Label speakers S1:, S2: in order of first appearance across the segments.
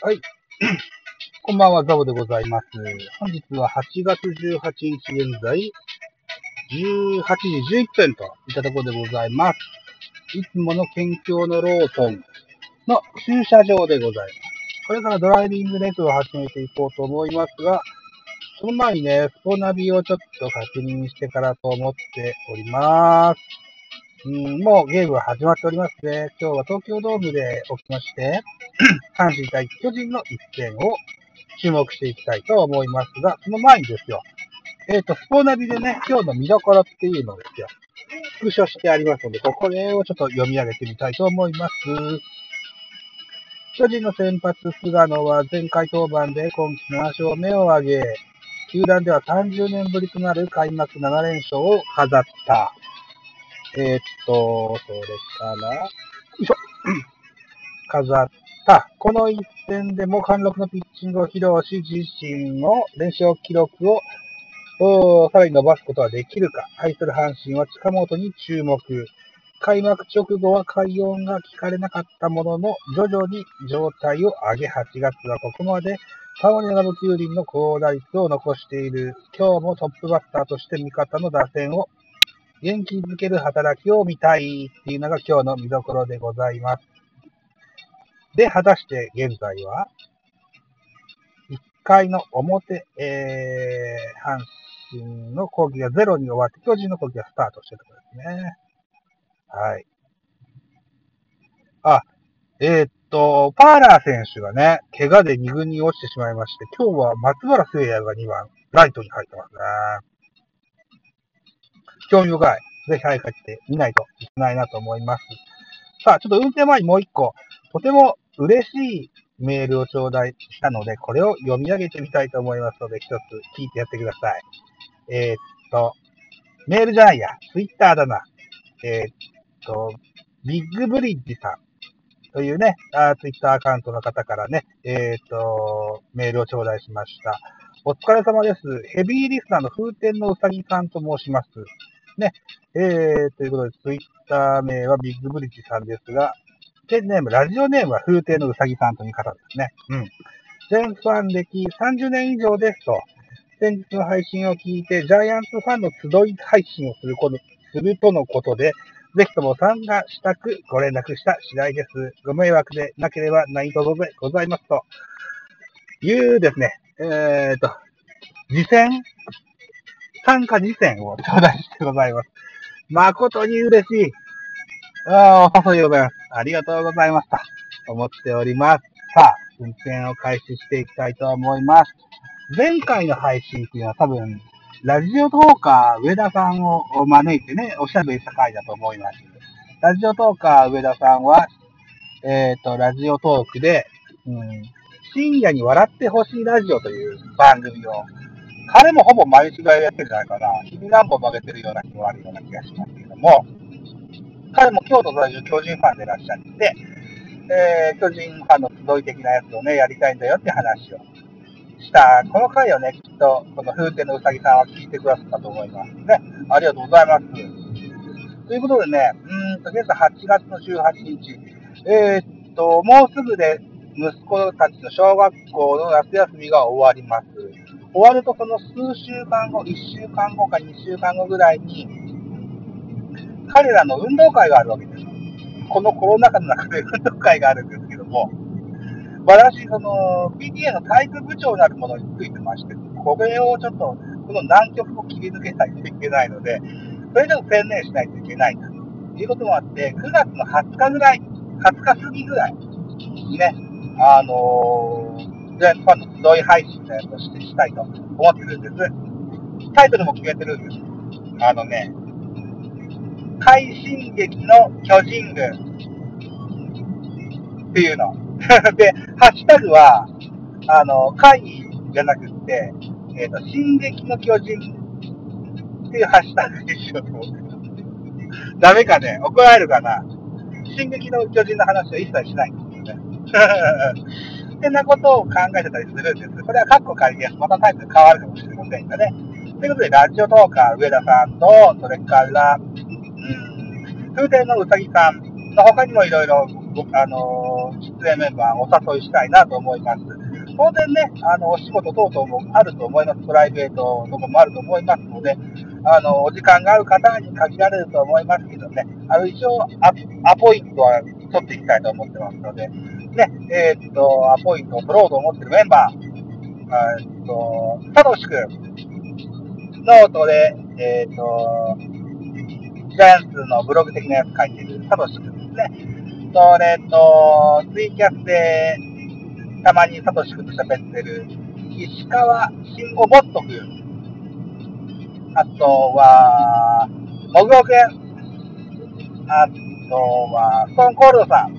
S1: はい。こんばんは、ザボでございます。本日は8月18日現在、18時11分といったところでございます。いつもの県境のローソンの駐車場でございます。これからドライビングレッスを始めていこうと思いますが、その前にね、スポナビをちょっと確認してからと思っております。うん、もうゲームは始まっておりますね。今日は東京ドームで起きまして、阪神対巨人の一戦を注目していきたいと思いますが、その前にですよ。えっ、ー、と、スポナビでね、今日の見どころっていうのですよ。スクショしてありますので、これをちょっと読み上げてみたいと思います。巨人の先発、菅野は前回登板で今季7勝目を挙げ、球団では30年ぶりとなる開幕7連勝を飾った。えー、っと、それから、よいしょ。飾った。この一戦でも貫禄のピッチングを披露し、自身の連勝記録をさらに伸ばすことはできるか。対する阪神は近本に注目。開幕直後は快音が聞かれなかったものの、徐々に状態を上げ、8月はここまでタモニラブキュウリンの高打率を残している。今日もトップバッターとして味方の打線を元気づける働きを見たいっていうのが今日の見どころでございます。で、果たして現在は、1回の表、えー、阪神の攻撃がゼロに終わって、巨人の攻撃がスタートしてるところですね。はい。あ、えー、っと、パーラー選手がね、怪我で2軍に落ちてしまいまして、今日は松原聖也が2番、ライトに入ってますね。興味深い。ぜひ早くって見ないといけないなと思います。さあ、ちょっと運転前にもう一個、とても嬉しいメールを頂戴したので、これを読み上げてみたいと思いますので、一つ聞いてやってください。えー、っと、メールじゃないや、ツイッターだな。えー、っと、ビッグブリッジさんというね、あツイッターアカウントの方からね、えー、っと、メールを頂戴しました。お疲れ様です。ヘビーリスナーの風天のうさぎさんと申します。ね。えー、ということで、ツイッター名はビッグブリッジさんですが、ペンネーム、ラジオネームは風景のうさぎさんという方ですね。うん。全ファン歴30年以上ですと、先日の配信を聞いて、ジャイアンツファンの集い配信をすることするとのことで、ぜひとも参加したくご連絡した次第です。ご迷惑でなければ何卒でございますと。いうですね、えーと、次戦参加次戦を頂戴してございます。誠に嬉しい。ああお誘いでございます。ありがとうございました。思っております。さあ、運転を開始していきたいと思います。前回の配信っていうのは多分、ラジオトーカー上田さんを招いてね、おしゃべりした回だと思います。ラジオトーカー上田さんは、えっ、ー、と、ラジオトークで、うん、深夜に笑ってほしいラジオという番組を彼もほぼ毎日ぐらいやってるんじゃないかな。日々何本曲げてるような気もあるような気がしますけども、彼も京都在住巨人ファンでいらっしゃって、えー、巨人ファンの集い的なやつをね、やりたいんだよって話をした。この回をね、きっと、この風景のうさぎさんは聞いてくださったと思いますね。ありがとうございます。ということでね、うんと、現在8月の18日、えー、っと、もうすぐで息子たちの小学校の夏休みが終わります。終わるとその数週間後、1週間後か2週間後ぐらいに、彼らの運動会があるわけです。このコロナ禍の中で運動会があるんですけども、私、その、PTA の体育部長なるものについてまして、これをちょっと、この南極を切り抜けないといけないので、それでも専念しないといけないということもあって、9月の20日ぐらい、20日過ぎぐらいね、あのー全ファンの集い配信をしてしたいと思ってるんです。タイトルも決めてるんです。あのね、快進撃の巨人軍っていうの。で、ハッシュタグは、あの、会じゃなくって、えっ、ー、と、進撃の巨人っていうハッシュタグにしようと思って。ダメかね？怒られるかな？進撃の巨人の話は一切しないんですよね。ってなことを考えてたりするんです。これはカッコ仮です。またタイプ変わるかもしれませんがね。ということで、ラジオトーカー上田さんと、それから、うん、風天のうさぎさんの他にもいろいろ、あの出演メンバーお誘いしたいなと思います。当然ね、あの、お仕事等々もあると思います。プライベートとかもあると思いますので、あの、お時間がある方に限られると思いますけどね、あの、一応ア、アポイントは取っていきたいと思ってますので、ね、えー、っと、アポイントを取ろうと思ってるメンバー、えっと、サトシ君、ノートで、え、っと、ジャイアンツのブログ的なやつ書いてるサトシ君ですね。それと、ツイキャスで、たまにサトシ君と喋ってる、石川慎吾ボット君、あとは、もぐおくん、あとは、ストーンコールドさん、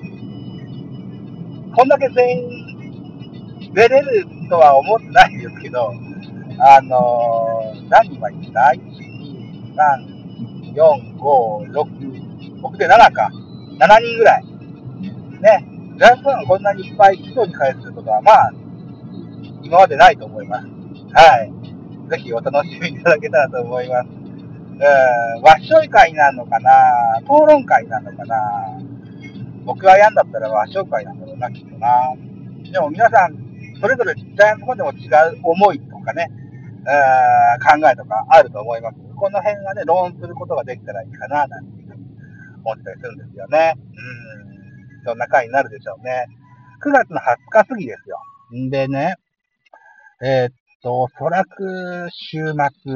S1: こんだけ全員出れるとは思ってないですけど、あのー、何人はいった ?1、2、3、4、5、6、僕で7か。7人ぐらい。ね。ジャイアンツファンがこんなにいっぱい一度に返すことは、まあ、今までないと思います。はい。ぜひお楽しみいただけたらと思います。うん、わっしょい会なのかな討論会なのかな僕がやんだったらわっしょい会なんだろうな、きっとな。でも皆さん、それぞれジャイアンツファンでも違う思いとかね、考えとかあると思います。この辺がね、論することができたらいいかな、なんていうふうに思ったりするんですよね。うん。そんな回になるでしょうね。9月の20日過ぎですよ。んでね、えー、っと、おそらく週末、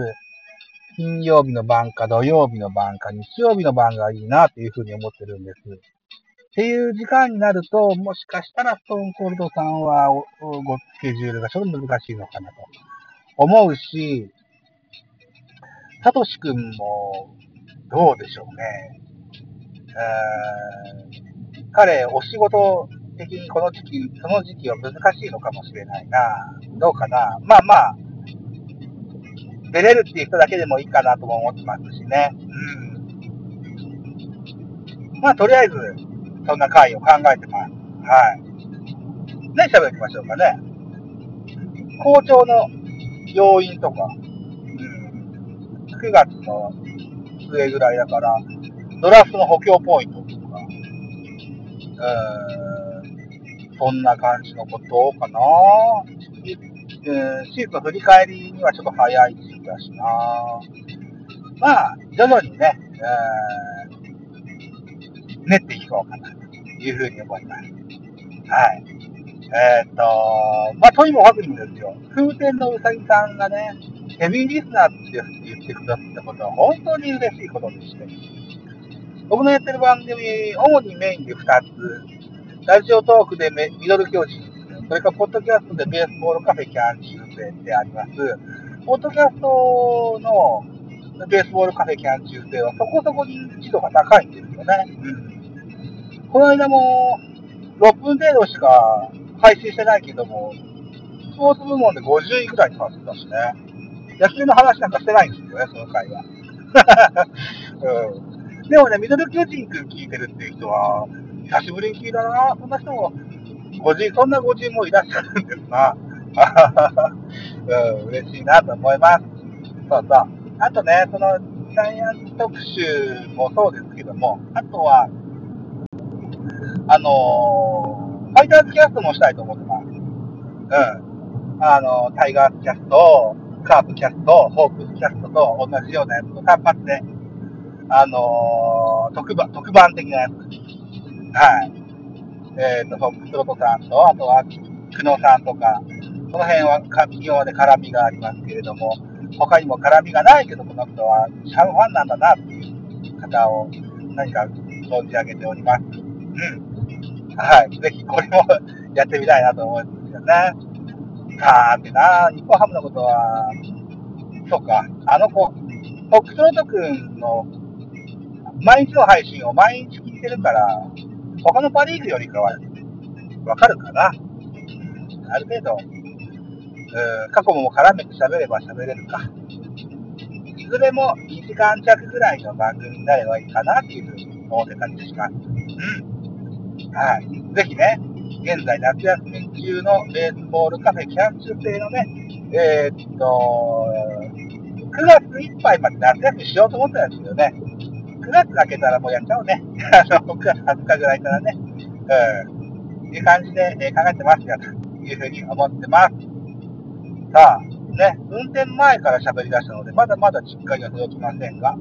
S1: 金曜日の晩か土曜日の晩か日曜日の晩がいいなというふうに思ってるんです。っていう時間になると、もしかしたらストーンコールドさんはごスケジュールがちょっと難しいのかなと思うし、サトシ君もどうでしょうね。彼、お仕事的にこの時期、その時期は難しいのかもしれないな。どうかな。まあまあ、出れるっていう人だけでもいいかなとも思ってますしね。うん。まあ、とりあえず、そんな回を考えてます。はい。ね、喋りましょうかね。校長の要因とか、9月の末ぐらいだから、ドラフトの補強ポイントとか、うん。そんな感じのことかな。うん、シーズン振り返りにはちょっと早い時期だしな。まあ、徐々にね、えー、練っていこうかなというふうに思います。はい。えー、っと、まあ、とにもかくにもですよ、風天のうさぎさんがね、ヘビーリスナーって言ってくださったことは本当に嬉しいことでして、僕のやってる番組、主にメインで2つ、ラジオトークでミドル巨人、それからポッドキャストでベースボールカフェキャンチ中世であります。ポッドキャストのベースボールカフェキャン中世はそこそこ認知度が高いんですよね。うん。この間も6分程度しか配信してないけども、スポーツ部門で50位くらいになってたしね。野球の話なんかしてないんですよね、その回は。うん、でもね、ミドル巨人くん聞いてるっていう人は、久しぶりに聞いたな。そんな人も、ご人、そんなご人もいらっしゃるんですな。うん、嬉しいなと思います。そうそう。あとね、その、ジャイアンツ特集もそうですけども、あとは、あのー、ファイターズキャストもしたいと思ってます。うん。あのー、タイガースキャスト、カープキャスト、ホークスキャストと同じようなやつを単発で、あのー、特番、特番的なやつはい。えっ、ー、と、フォックスロトさんと、あとは、久野さんとか、その辺は今まで絡みがありますけれども、他にも絡みがないけど、この人はシャンファンなんだなっていう方を何か存じ上げております。うん。はい。ぜひこれも やってみたいなと思うんですよね。さーてな、日本ハムのことは、そうか、あの子、フォックスロト君の毎日の配信を毎日聞いてるから、他のパリーグよりかは、わかるかな。ある程度、うん、過去も絡めて喋れば喋れるか。いずれも2時間弱ぐらいの番組になればいいかなっていうふうに思ってたりします。うん。はい。ぜひね、現在夏休み中のベースボールカフェキャン中制のね、えー、っと、9月いっぱいまで夏休みしようと思ったんですけどね、9月明けたらもうやっちゃおうね。あの、9月20日ぐらいからね。うん。いう感じで、え考えてますよ、というふうに思ってます。さあ、ね、運転前から喋り出したので、まだまだ実家には届きませんが、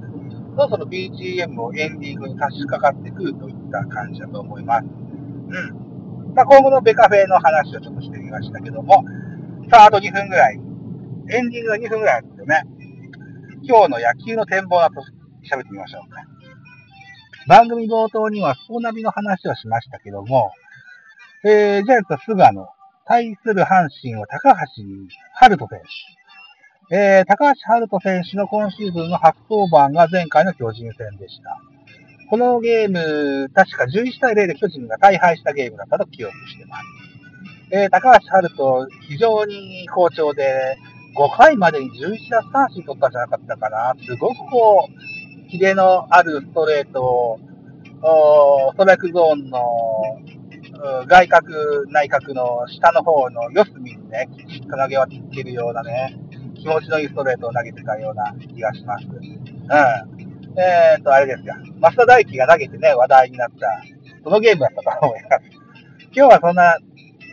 S1: そろそろ BGM をエンディングに差し掛かってくるといった感じだと思います。うん。まあ、今後のベカフェの話をちょっとしてみましたけども、さあ、あと2分ぐらい。エンディングが2分ぐらいあるんですよね。今日の野球の展望だと喋ってみましょうか。番組冒頭にはスポナビの話をしましたけども、えー、ジャイアンツは菅野、対する阪神は高橋春人選手。えー、高橋春人選手の今シーズンの初登板が前回の巨人戦でした。このゲーム、確か11対0で巨人が大敗したゲームだったと記憶してます。えー、高橋春人、非常に好調で、5回までに11奪三振取ったんじゃなかったかな。すごくこう、キレのあるストレートを、ストライクゾーンの外角、内角の下の方の四隅にね、きちっと投げ分けるようなね、気持ちのいいストレートを投げてたような気がします。うん。えーと、あれですよ。増田大輝が投げてね、話題になった、そのゲームだったと思います。今日はそんな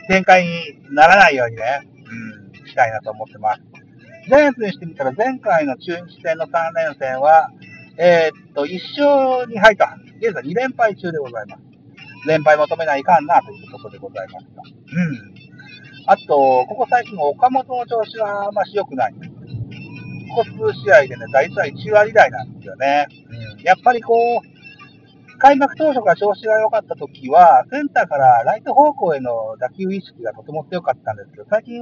S1: 展開にならないようにね、うん、したいなと思ってます。ジャイアンツにしてみたら前回の中日戦の3連戦は、えー、っと、1勝に入った。現在2連敗中でございます。連敗求めないかんなということでございました。うん。あと、ここ最近の岡本の調子はあんまし良くない。ここ数試合でね、打率は1割台なんですよね。うん。やっぱりこう、開幕当初から調子が良かった時は、センターからライト方向への打球意識がとても強かったんですけど、最近は